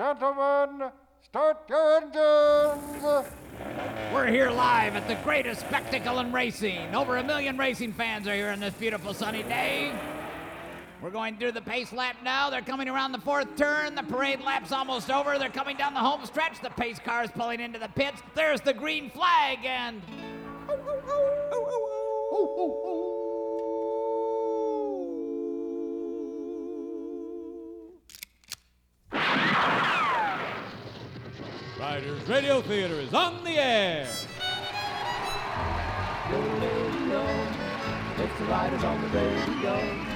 Gentlemen, start your engines! We're here live at the greatest spectacle in racing. Over a million racing fans are here on this beautiful sunny day. We're going through the pace lap now. They're coming around the fourth turn. The parade lap's almost over. They're coming down the home stretch. The pace car is pulling into the pits. There's the green flag and. Riders Radio Theater is on the air. It's the riders on the radio.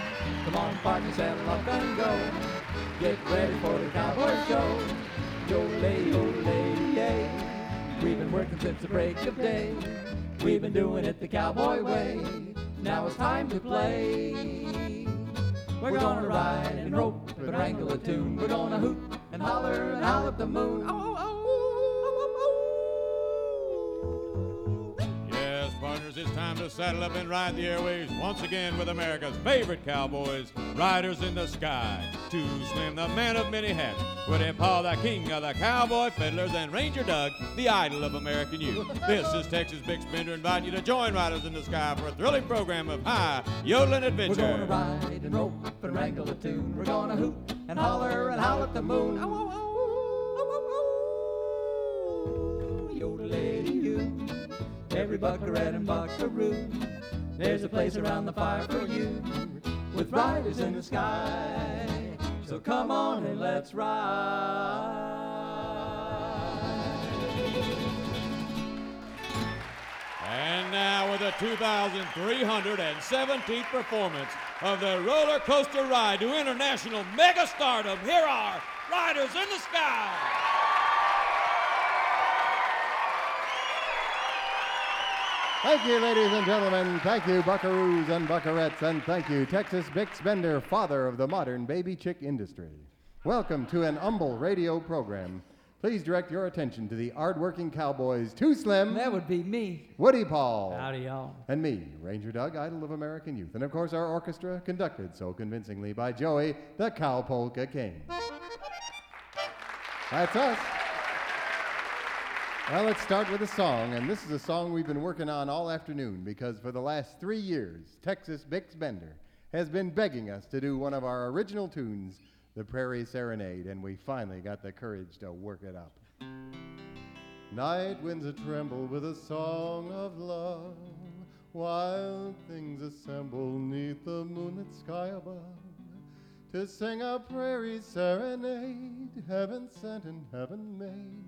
Come on, partner, saddle up and go. Get ready for the cowboy show. Yo, lay, yo, lay, yay. We've been working since the break of day. We've been doing it the cowboy way. Now it's time to play. We're gonna ride and rope and wrangle a tune. We're gonna hoot and holler and howl at the moon. Oh, oh, oh. To saddle up and ride the airways once again with America's favorite cowboys, Riders in the Sky. Too Slim, the man of many hats, Woody Paul, the king of the cowboy fiddlers, and Ranger Doug, the idol of American youth. This is Texas Bix Bender inviting you to join Riders in the Sky for a thrilling program of high yodeling adventure. We're gonna ride and rope and wrangle a tune. We're gonna hoot and holler and howl at the moon. Oh, oh, oh. Every buckaroo and buckaroo. There's a place around the fire for you with riders in the sky. So come on and let's ride. And now with a 2,317th performance of the roller coaster ride to international mega stardom, here are Riders in the Sky. Thank you, ladies and gentlemen. Thank you, buckaroos and buckarettes. And thank you, Texas Bix Bender, father of the modern baby chick industry. Welcome to an humble radio program. Please direct your attention to the hard-working cowboys, Too Slim, That would be me. Woody Paul, Howdy, y'all. and me, Ranger Doug, idol of American youth. And of course, our orchestra, conducted so convincingly by Joey, the Cow Polka King. That's us. Well, let's start with a song, and this is a song we've been working on all afternoon because for the last three years, Texas Bix Bender has been begging us to do one of our original tunes, the Prairie Serenade, and we finally got the courage to work it up. Night winds a tremble with a song of love, wild things assemble neath the moonlit sky above to sing a prairie serenade, heaven sent and heaven made,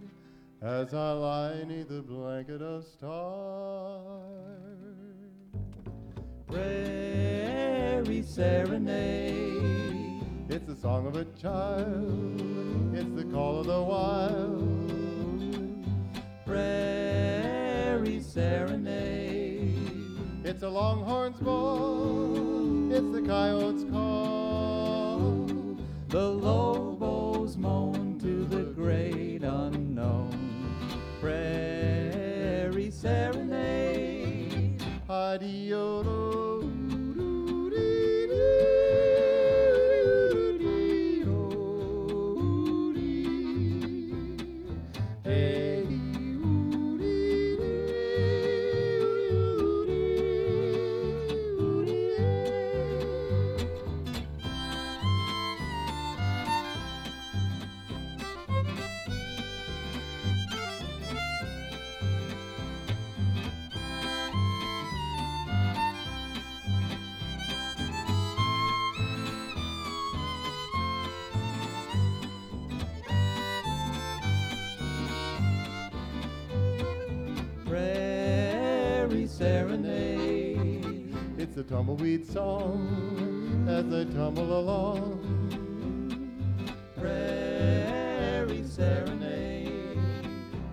as I lie neath the blanket of stars. Prairie Serenade. It's the song of a child, it's the call of the wild. Prairie Serenade. It's a longhorn's ball, it's the coyote's call. The lobos moan to the great. Prairie Serenade. Prairie A song as they tumble along. Prairie Serenade.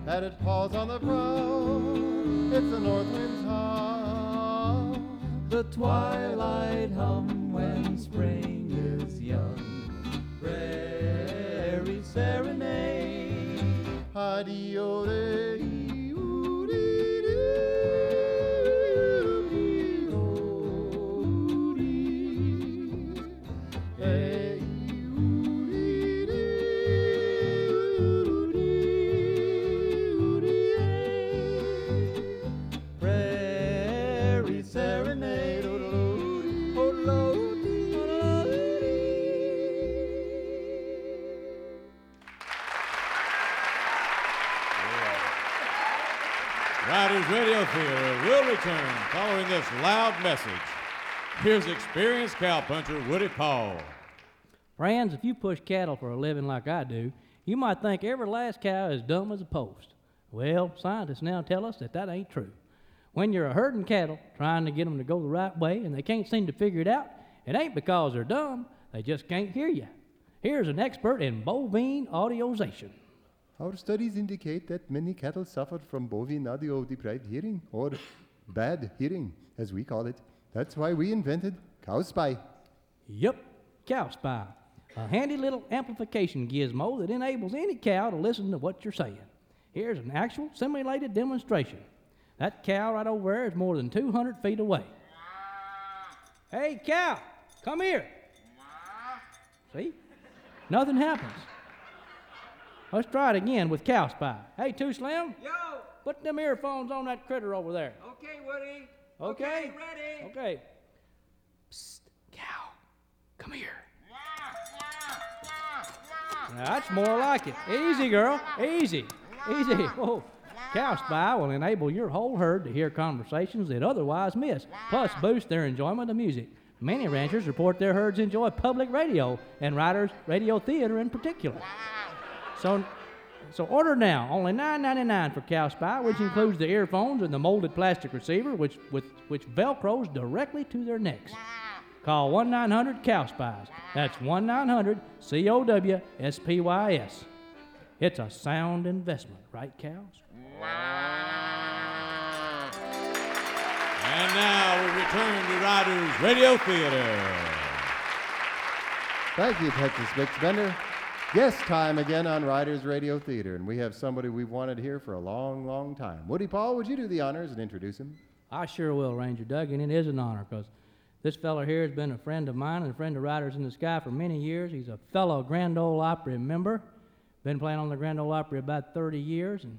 And it falls on the brow. It's the north wind's hum. The twilight hum when spring is young. Prairie Serenade. Hey, return following this loud message. Here's experienced cowpuncher Woody Paul. Friends, if you push cattle for a living like I do, you might think every last cow is dumb as a post. Well, scientists now tell us that that ain't true. When you're herding cattle, trying to get them to go the right way, and they can't seem to figure it out, it ain't because they're dumb, they just can't hear you. Here's an expert in bovine audiozation. Our studies indicate that many cattle suffer from bovine audio deprived hearing, or bad hearing, as we call it. That's why we invented Cow Spy. Yup, Cow Spy, a handy little amplification gizmo that enables any cow to listen to what you're saying. Here's an actual simulated demonstration. That cow right over there is more than 200 feet away. Hey, cow, come here. See? Nothing happens. Let's try it again with Cow Spy. Hey, Too Slim, Yo! Put them earphones on that critter over there. Okay, Woody. Okay? ready. Okay. Psst, cow, come here. Now, that's more like it. Easy, girl. Easy. Easy. Whoa. Cow Spy will enable your whole herd to hear conversations they'd otherwise miss, plus boost their enjoyment of music. Many ranchers report their herds enjoy public radio and riders radio theater in particular. So, so order now. Only $9.99 for Cow Spy, which includes the earphones and the molded plastic receiver, which, with, which velcros directly to their necks. Call 1 900 Cow Spies. That's 1 900 C O W S P Y S. It's a sound investment, right, cows? And now we return to Riders Radio Theater. Thank you, Texas Bix Bender. Guest time again on Riders Radio Theater, and we have somebody we've wanted here for a long, long time. Woody Paul, would you do the honors and introduce him? I sure will, Ranger Doug, and it is an honor because this fellow here has been a friend of mine and a friend of Riders in the Sky for many years. He's a fellow Grand Ole Opry member, been playing on the Grand Ole Opry about 30 years, and,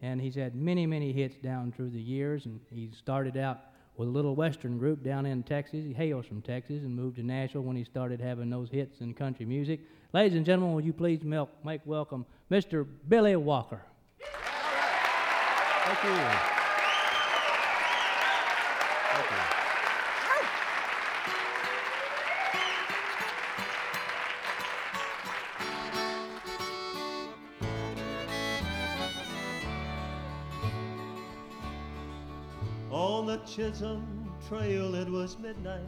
and he's had many, many hits down through the years. And he started out with a little Western group down in Texas. He hails from Texas and moved to Nashville when he started having those hits in country music. Ladies and gentlemen, will you please milk, make welcome Mr. Billy Walker? Thank you. Thank you. On the Chisholm Trail it was midnight.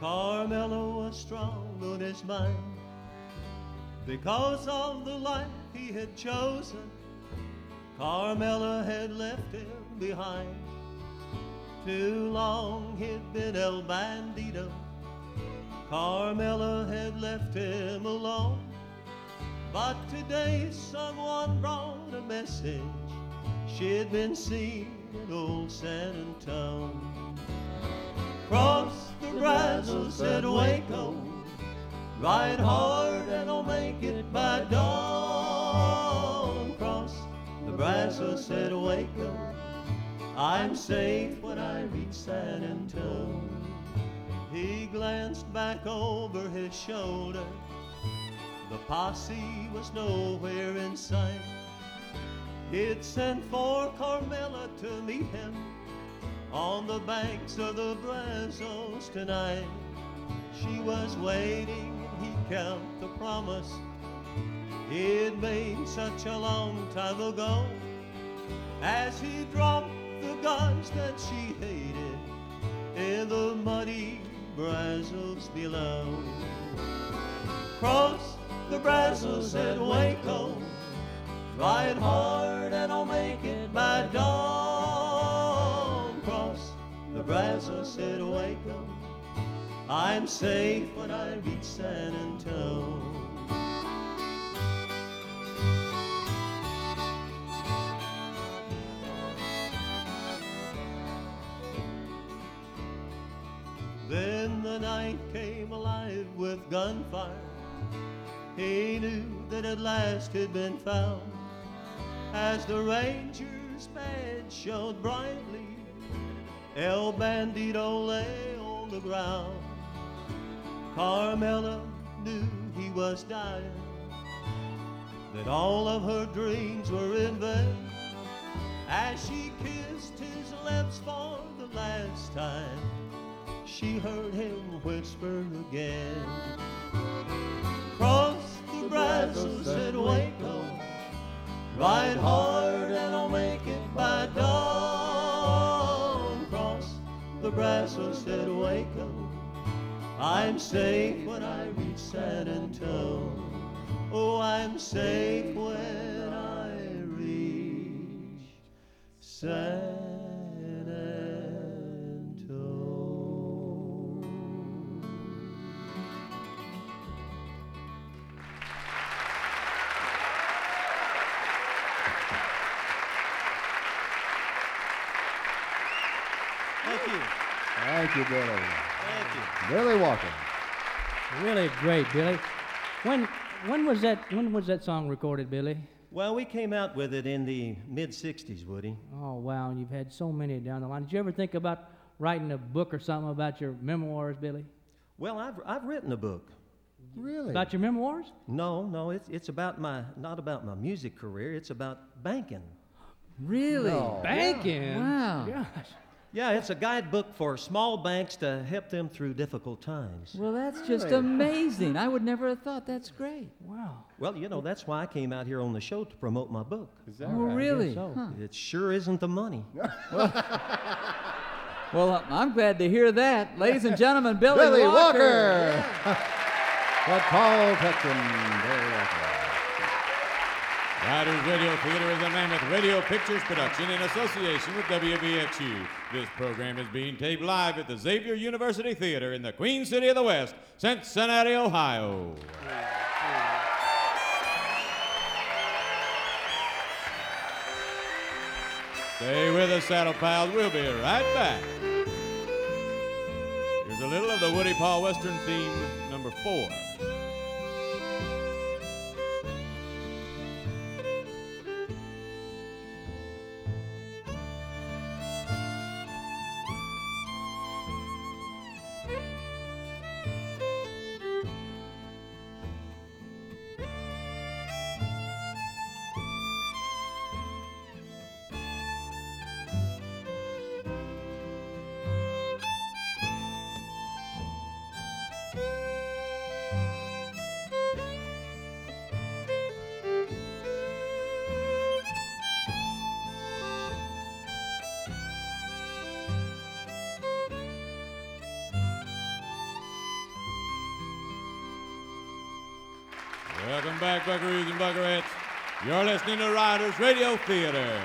Carmela was strong on his mind. Because of the life he had chosen, Carmela had left him behind. Too long he'd been El Bandito. Carmela had left him alone. But today someone brought a message. She'd been seen in old San Antone. Cross the Brazos at Waco. Ride hard and I'll make it by dawn. Cross the Brazos at Waco. I'm safe when I reach San Antone. He glanced back over his shoulder. The posse was nowhere in sight. He'd sent for Carmela to meet him on the banks of the Brazos tonight. She was waiting kept the promise he'd made such a long time ago. As he dropped the guns that she hated in the muddy Brazos below. Cross the Brazos at Waco. Ride hard and I'll make it by dawn. Cross the Brazos at Waco. I'm safe when I reach San Antone. Then the night came alive with gunfire. He knew that at last he'd been found as the ranger's badge showed brightly. El Bandito lay on the ground. Carmela knew he was dying, that all of her dreams were in vain. As she kissed his lips for the last time, she heard him whisper again. Cross the Brazos at Waco, ride hard and I'll make it by dawn. Cross the Brazos at Waco, I'm safe when I reach San Antonio. Oh, I'm safe when I reach San Antonio. Thank you. Thank you, Billy. Thank you. Walker. Really great, Billy. When when was that when was that song recorded, Billy? Well, we came out with it in the mid 60s, Woody. Oh wow, and you've had so many down the line. Did you ever think about writing a book or something about your memoirs, Billy? Well, I've, I've written a book. Really? About your memoirs? No, no, it's, it's about my, not about my music career, it's about banking. Really? No. Banking. Wow. Gosh. Yeah, it's a guidebook for small banks to help them through difficult times. Well, that's just amazing. I would never have thought. That's great. Wow. Well, you know, that's why I came out here on the show to promote my book. Is that Oh, right? really? so. Huh. It sure isn't the money. Well, I'm glad to hear that. Ladies and gentlemen, Billy, Billy Walker. Walker. the tall Texan, Billy Walker. Riders Radio Theater is a Mammoth Radio Pictures production in association with WVXU. This program is being taped live at the Xavier University Theater in the Queen City of the West, Cincinnati, Ohio. Stay with us, Saddle Pals. We'll be right back. Here's a little of the Woody Paul Western theme, number four. Welcome back, Buckaroos and Buckarettes. You're listening to Riders Radio Theater.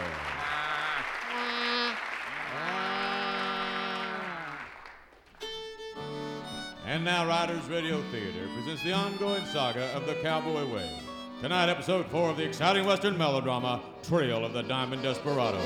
And now, Riders Radio Theater presents the ongoing saga of the Cowboy Way. Tonight, episode four of the exciting Western melodrama, Trail of the Diamond Desperado.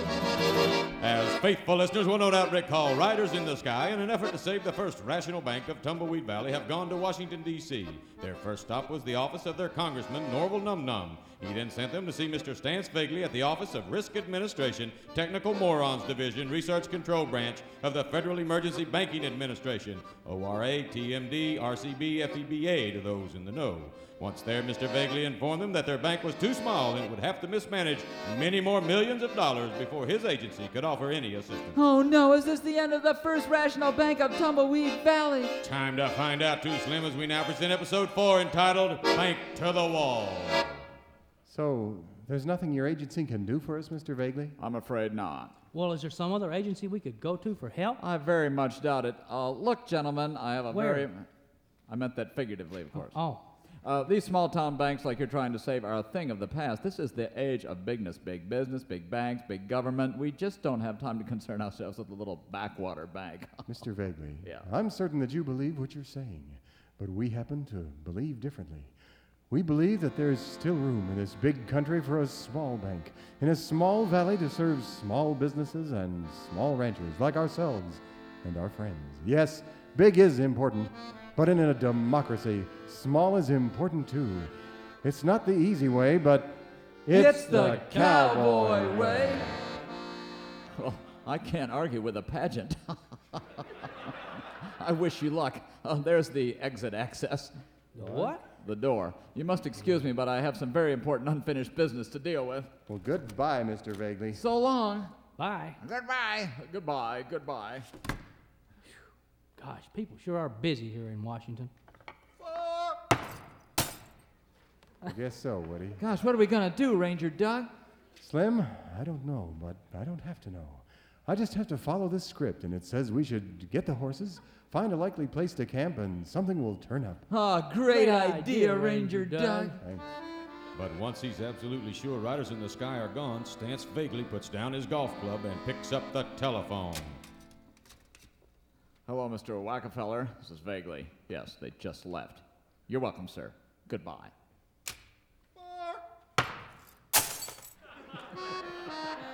As faithful listeners will no doubt recall, Riders in the Sky, in an effort to save the first rational bank of Tumbleweed Valley, have gone to Washington, D.C. Their first stop was the office of their congressman, Norval Num Num. He then sent them to see Mr. Stance Vaguely at the Office of Risk Administration, Technical Morons Division, Research Control Branch of the Federal Emergency Banking Administration, ORA, TMD, RCB, FEBA, to those in the know. Once there, Mr. Vaguely informed them that their bank was too small and would have to mismanage many more millions of dollars before his agency could offer any assistance. Oh no, is this the end of the first rational bank of Tumbleweed Valley? Time to find out, too slim, as we now present episode four entitled Bank to the Wall. So, there's nothing your agency can do for us, Mr. Vaguely? I'm afraid not. Well, is there some other agency we could go to for help? I very much doubt it. Uh, look, gentlemen, I have a Where? very. I meant that figuratively, of course. Oh. Uh, these small town banks, like you're trying to save, are a thing of the past. This is the age of bigness big business, big banks, big government. We just don't have time to concern ourselves with a little backwater bank. Mr. Vaguely, Yeah. I'm certain that you believe what you're saying, but we happen to believe differently. We believe that there's still room in this big country for a small bank, in a small valley to serve small businesses and small ranchers like ourselves and our friends. Yes, big is important, but in a democracy, small is important too. It's not the easy way, but it's, the cowboy way. well, I can't argue with a pageant. I wish you luck. Uh, there's the exit access. The what? the door. You must excuse me, but I have some very important unfinished business to deal with. Well, goodbye, Mr. Vaguely. So long. Bye. Goodbye. Goodbye, goodbye. Gosh, people sure are busy here in Washington. I guess so, Woody. Gosh, what are we gonna do, Ranger Doug? Slim, I don't know, but I don't have to know. I just have to follow this script, and it says we should get the horses, find a likely place to camp, and something will turn up. Oh, great, Great idea, idea, Ranger Ranger Doug. Doug. Thanks. But once he's absolutely sure Riders in the Sky are gone, Stance vaguely puts down his golf club and picks up the telephone. Hello, Mr. Wackefeller. This is Vaguely. Yes, they just left. You're welcome, sir. Goodbye.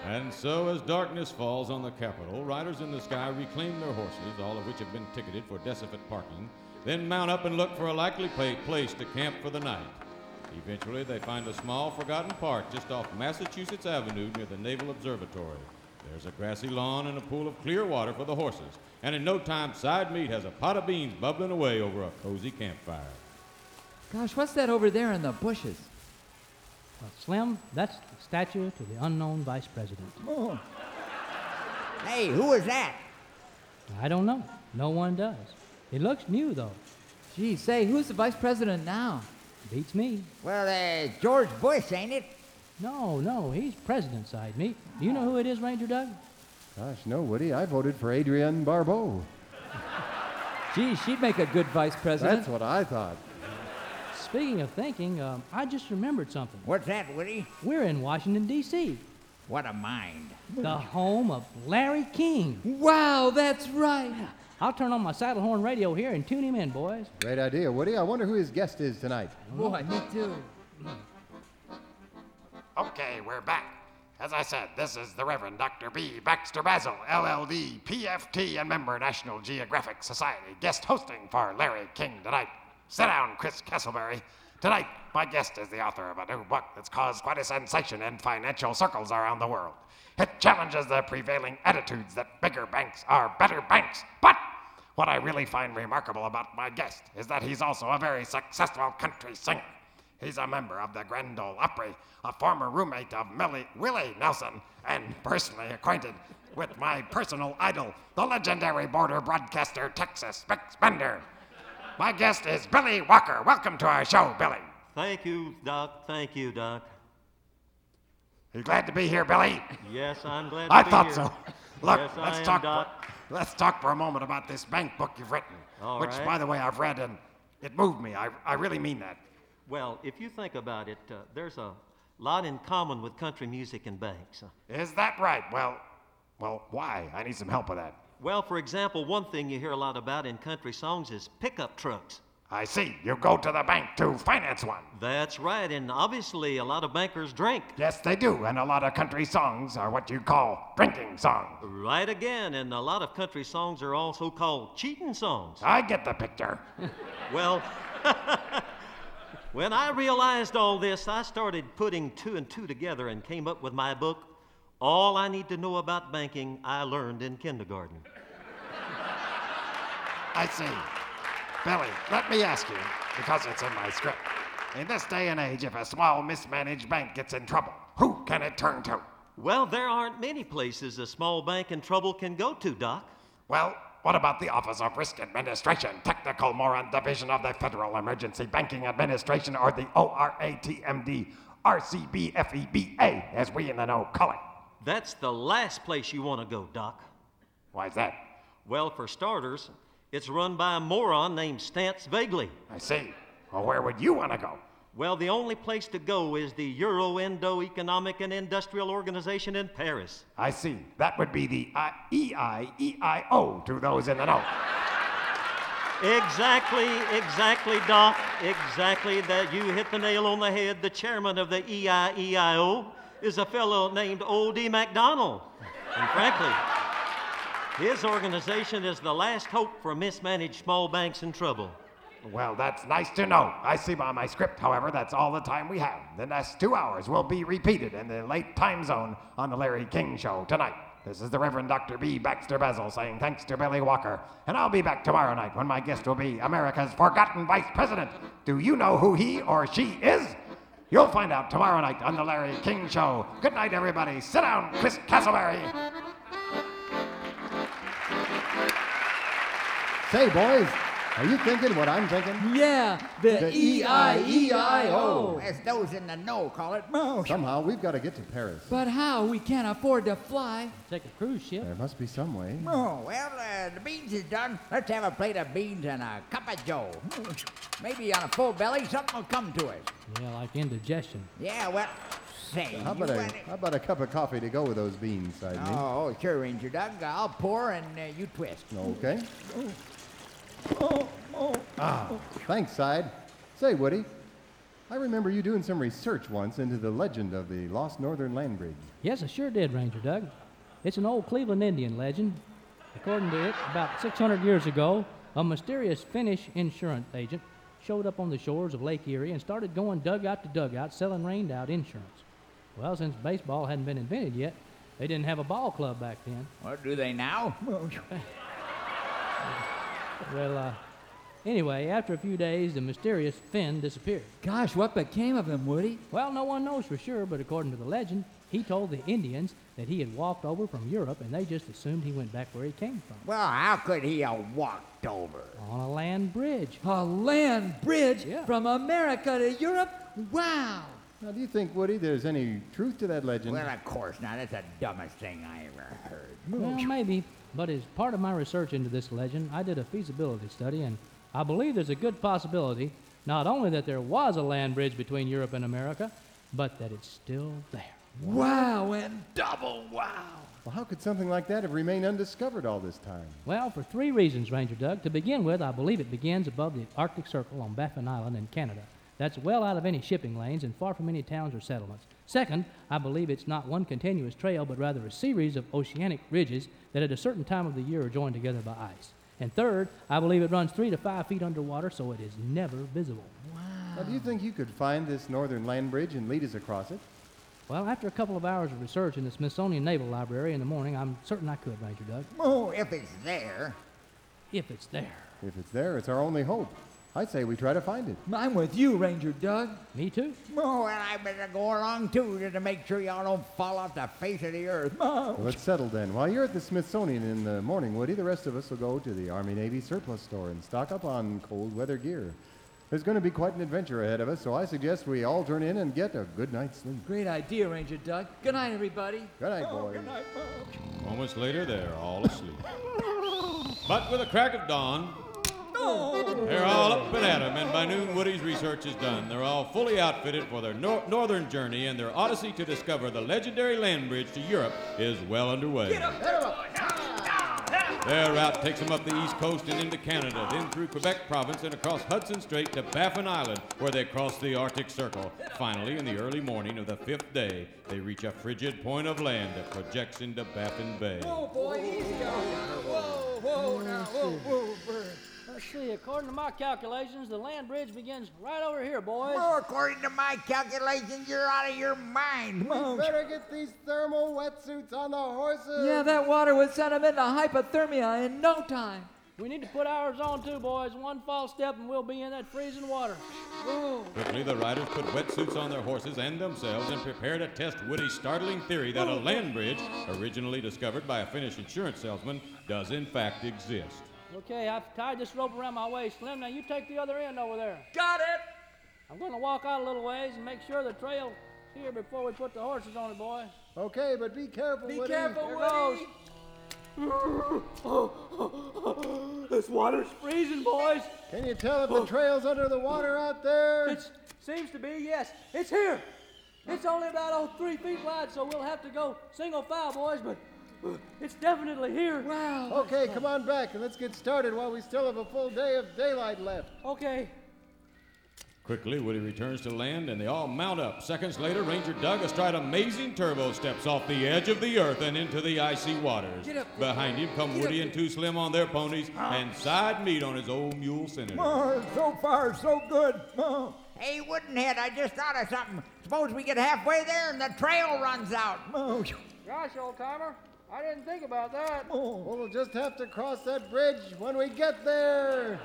And so, as darkness falls on the Capitol, Riders in the Sky reclaim their horses, all of which have been ticketed for Deciphet parking, then mount up and look for a likely place to camp for the night. Eventually, they find a small, forgotten park just off Massachusetts Avenue near the Naval Observatory. There's a grassy lawn and a pool of clear water for the horses, and in no time, Side Meat has a pot of beans bubbling away over a cozy campfire. Gosh, what's that over there in the bushes? Well, Slim, that's the statue to the unknown vice president. Oh. Hey, who is that? I don't know. No one does. It looks new, though. Gee, say, who's the vice president now? Beats me. Well, uh, George Bush, ain't it? No, no, he's president Side Meat. Do you know who it is, Ranger Doug? Gosh, no, Woody. I voted for Adrienne Barbeau. Gee, she'd make a good vice president. That's what I thought. Speaking of thinking, um, I just remembered something. What's that, Woody? We're in Washington, D.C., What a mind. the home of Larry King. Wow, that's right. I'll turn on my saddle horn radio here and tune him in, boys. Great idea, Woody. I wonder who his guest is tonight. Boy, me too. Okay, we're back. As I said, this is the Reverend Dr. B. Baxter Basil, LLD, PFT, and member National Geographic Society, guest hosting for Larry King tonight. Sit down, Chris Castleberry. Tonight, my guest is the author of a new book that's caused quite a sensation in financial circles around the world. It challenges the prevailing attitudes that bigger banks are better banks. But what I really find remarkable about my guest is that he's also a very successful country singer. He's a member of the Grand Ole Opry, a former roommate of Millie, Willie Nelson, and personally acquainted with my personal idol, the legendary border broadcaster Texas Bix Bender. My guest is Billy Walker. Welcome to our show, Billy. Thank you, Doc. Thank you, Doc. You glad to be here, Billy? Yes, I'm glad to I thought here. so. Look, Yes, let's am, talk. Doc. For, let's talk for a moment about this bank book you've written, All which, right. by the way, I've read and it moved me. I, I really mean that. Well, if you think about it, uh, there's a lot in common with country music and banks. Is that right? Well, well, why? I need some help with that. Well, for example, one thing you hear a lot about in country songs is pickup trucks. I see. You go to the bank to finance one. That's right, and obviously a lot of bankers drink. Yes, they do, and a lot of country songs are what you call drinking songs. Right again, and a lot of country songs are also called cheating songs. I get the picture. Well, when I realized all this, I started putting two and two together and came up with my book, All I Need to Know About Banking I Learned in Kindergarten. I see. Billy, let me ask you, because it's in my script. In this day and age, if a small mismanaged bank gets in trouble, who can it turn to? Well, there aren't many places a small bank in trouble can go to, Doc. Well, what about the Office of Risk Administration, Technical Moron Division of the Federal Emergency Banking Administration, or the ORATMD RCBFEBA, E as we in the know call it? That's the last place you want to go, Doc. Why's that? Well, for starters, it's run by a moron named Stance Vaguely. I see. Well, where would you want to go? Well, the only place to go is the Euro Indo Economic and Industrial Organization in Paris. I see. That would be the I- EIEIO to those in the know. Exactly, exactly, Doc. Exactly that you hit the nail on the head. The chairman of the EIEIO is a fellow named O.D. MacDonald. And frankly, his organization is the last hope for mismanaged small banks in trouble. Well, that's nice to know. I see by my script, however, that's all the time we have. The next two hours will be repeated in the late time zone on the Larry King Show tonight. This is the Reverend Dr. B. Baxter Basil saying thanks to Billy Walker. And I'll be back tomorrow night when my guest will be America's forgotten vice president. Do you know who he or she is? You'll find out tomorrow night on The Larry King Show. Good night, everybody. Sit down, Chris Castleberry. Say, boys, are you thinking what I'm thinking? Yeah, the The E I E I O. As those in the know call it, moosh. Somehow we've got to get to Paris. But how? We can't afford to fly. Take a cruise ship. There must be some way. Oh, well, uh, the beans is done. Let's have a plate of beans and a cup of joe. Maybe on a full belly, something will come to us. Yeah, like indigestion. Yeah, well, say. How you about, a, how about a cup of coffee to go with those beans, I mean? Oh, sure, Ranger Doug. I'll pour and uh, you twist. Okay. Ah, thanks, Side. Say, Woody, I remember you doing some research once into the legend of the lost northern land bridge. Yes, I sure did, Ranger Doug. It's an old Cleveland Indian legend. According to it, about 600 years ago, a mysterious Finnish insurance agent showed up on the shores of Lake Erie and started going dugout to dugout selling rained out insurance. Well, since baseball hadn't been invented yet, they didn't have a ball club back then. What do they now? Well, uh, anyway, after a few days, the mysterious Finn disappeared. Gosh, what became of him, Woody? Well, no one knows for sure, but according to the legend, he told the Indians that he had walked over from Europe and they just assumed he went back where he came from well, how could he have walked over? on a land bridge. A land bridge Yeah. from America to Europe? Wow. Now, do you think, Woody, there's any truth to that legend? Well, of course not. That's the dumbest thing I ever heard. Well, maybe, but as part of my research into this legend, I did a feasibility study, and I believe there's a good possibility not only that there was a land bridge between Europe and America, but that it's still there. Wow and double wow. well, how could something like that have remained undiscovered all this time? Well, for three reasons, Ranger Doug. To begin with, I believe it begins above the Arctic Circle on Baffin Island in Canada. That's well out of any shipping lanes and far from any towns or settlements. Second, I believe it's not one continuous trail, but rather a series of oceanic ridges that at a certain time of the year are joined together by ice. And third, I believe it runs three to five feet underwater, so it is never visible. Now, do you think you could find this northern land bridge and lead us across it? Well, after a couple of hours of research in the Smithsonian Naval Library in the morning, I'm certain I could, Ranger Doug, Oh, if it's there. if it's there. If it's there, it's our only hope. I'd say we try to find it. I'm with you, Ranger Doug. Me too. Oh, and I better go along too, just to make sure y'all don't fall off the face of the earth. Well, oh. let's settle then. While you're at the Smithsonian in the morning, Woody, the rest of us will go to the Army Navy surplus store and stock up on cold weather gear. There's going to be quite an adventure ahead of us, so I suggest we all turn in and get a good night's sleep. Great idea, Ranger Doug. Good night, everybody. Good night, boys. Oh, Moments later, they're all asleep. But with a crack of dawn, they're all up and at 'em, and by noon, Woody's research is done. They're all fully outfitted for their nor- northern journey, and their odyssey to discover the legendary land bridge to Europe is well underway. Their route takes them up the east coast and into Canada, then through Quebec province and across Hudson Strait to Baffin Island, where they cross the Arctic Circle. Finally, in the early morning of the fifth day, they reach a frigid point of land that projects into Baffin Bay. Let's see, according to my calculations, the land bridge begins right over here, boys. Oh, according to my calculations, you're out of your mind. We better get these thermal wetsuits on the horses. Yeah, that water would send them into hypothermia in no time. We need to put ours on too, boys. One false step and we'll be in that freezing water. Quickly, the riders put wetsuits on their horses and themselves and prepare to test Woody's startling theory that a land bridge, originally discovered by a Finnish insurance salesman, does in fact exist. Okay, I've tied this rope around my waist. Slim, now you take the other end over there. Got it. I'm going to walk out a little ways and make sure the trail's here before we put the horses on it, boy. Okay, but be careful, Be Woody. careful, Here Woody. This water's freezing, boys. Can you tell if the trail's under the water out there? It seems to be, yes. It's here. It's only about oh, three feet wide, so we'll have to go single file, boys, but it's definitely here. Wow. Okay, come on back and let's get started while we still have a full day of daylight left. Okay. Quickly, Woody returns to land and they all mount up. Seconds later, Ranger Doug, astride amazing turbo, steps off the edge of the earth and into the icy waters. Get up, Behind him come Woody and Too Slim on their ponies and side meat on his old mule Senator. Oh, so far, so good. Oh. Hey, Woodenhead, I just thought of something. Suppose we get halfway there and the trail runs out. Oh. Gosh, old timer, I didn't think about that. Well, we'll just have to cross that bridge when we get there.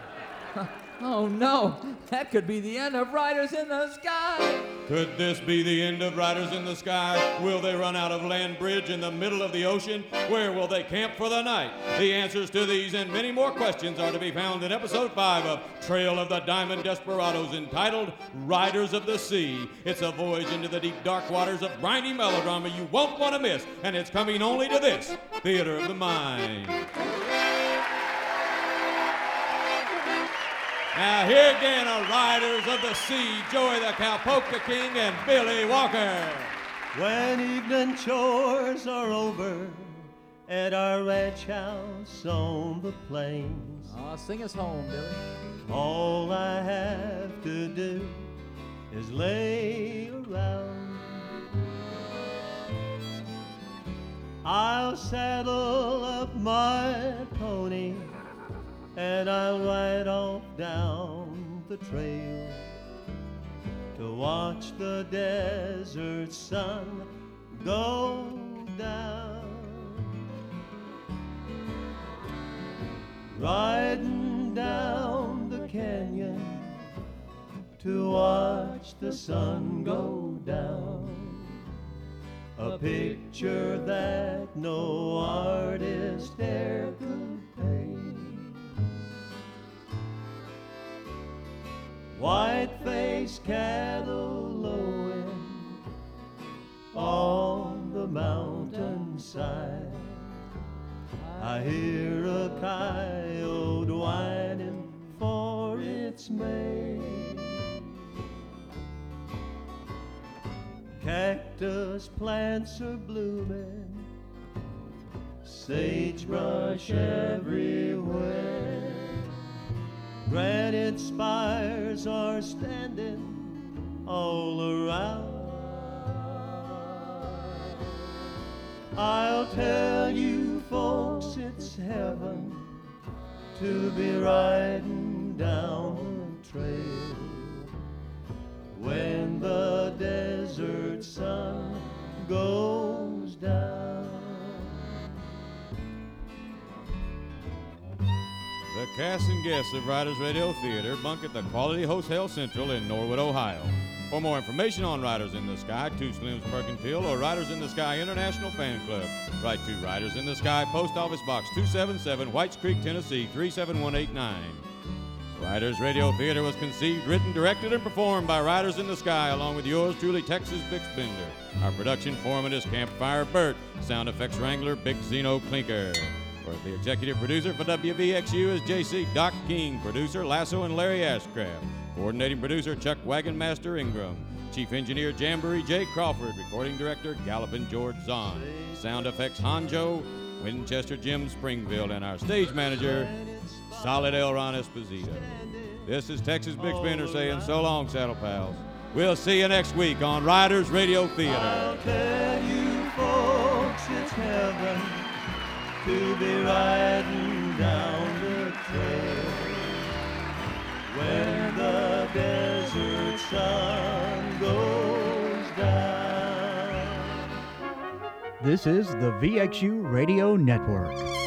Oh no, that could be the end of Riders in the Sky. Could this be the end of Riders in the Sky? Will they run out of land bridge in the middle of the ocean? Where will they camp for the night? The answers to these and many more questions are to be found in episode 5 of Trail of the Diamond Desperados entitled Riders of the Sea. It's a voyage into the deep dark waters of briny melodrama you won't want to miss, and it's coming only to this Theater of the Mind. Now, here again are Riders of the Sea, Joey the Cow Polka King and Billy Walker. When evening chores are over at our ranch house on the plains, Aw, sing us home, Billy. all I have to do is lay around. I'll saddle up my pony and I'll ride off down the trail to watch the desert sun go down. Riding down the canyon to watch the sun go down. A picture that no artist e'er could paint. White faced cattle lowing on the mountainside. I hear a coyote whining for its mate. Cactus plants are blooming, sagebrush everywhere. Granite spires are standing all around. I'll tell you, folks, it's heaven to be riding down the trail when the desert sun goes down. Cast and guests of Riders Radio Theater bunk at the Quality Hotel Central in Norwood, Ohio. For more information on Riders in the Sky, Too Slims Perkinville, or Riders in the Sky International Fan Club, write to Riders in the Sky, Post Office Box 277, Whites Creek, Tennessee 37189. Riders Radio Theater was conceived, written, directed, and performed by Riders in the Sky, along with yours truly, Texas Bixbender. Our production foreman is Campfire Burt, sound effects wrangler, Big Zeno Clinker. The executive producer for WVXU is JC Doc King, producer Lasso and Larry Ashcraft, coordinating producer Chuck Wagonmaster Ingram, chief engineer Jamboree J. Crawford, recording director Gallopin George Zahn, sound effects Hanjo, Winchester Jim Springfield, and our stage manager Solid Elron Esposito. This is Texas Bix Bender saying so long, Saddle Pals. We'll see you next week on Riders Radio Theater. To be riding down the trail when the desert sun goes down. This is the VXU Radio Network.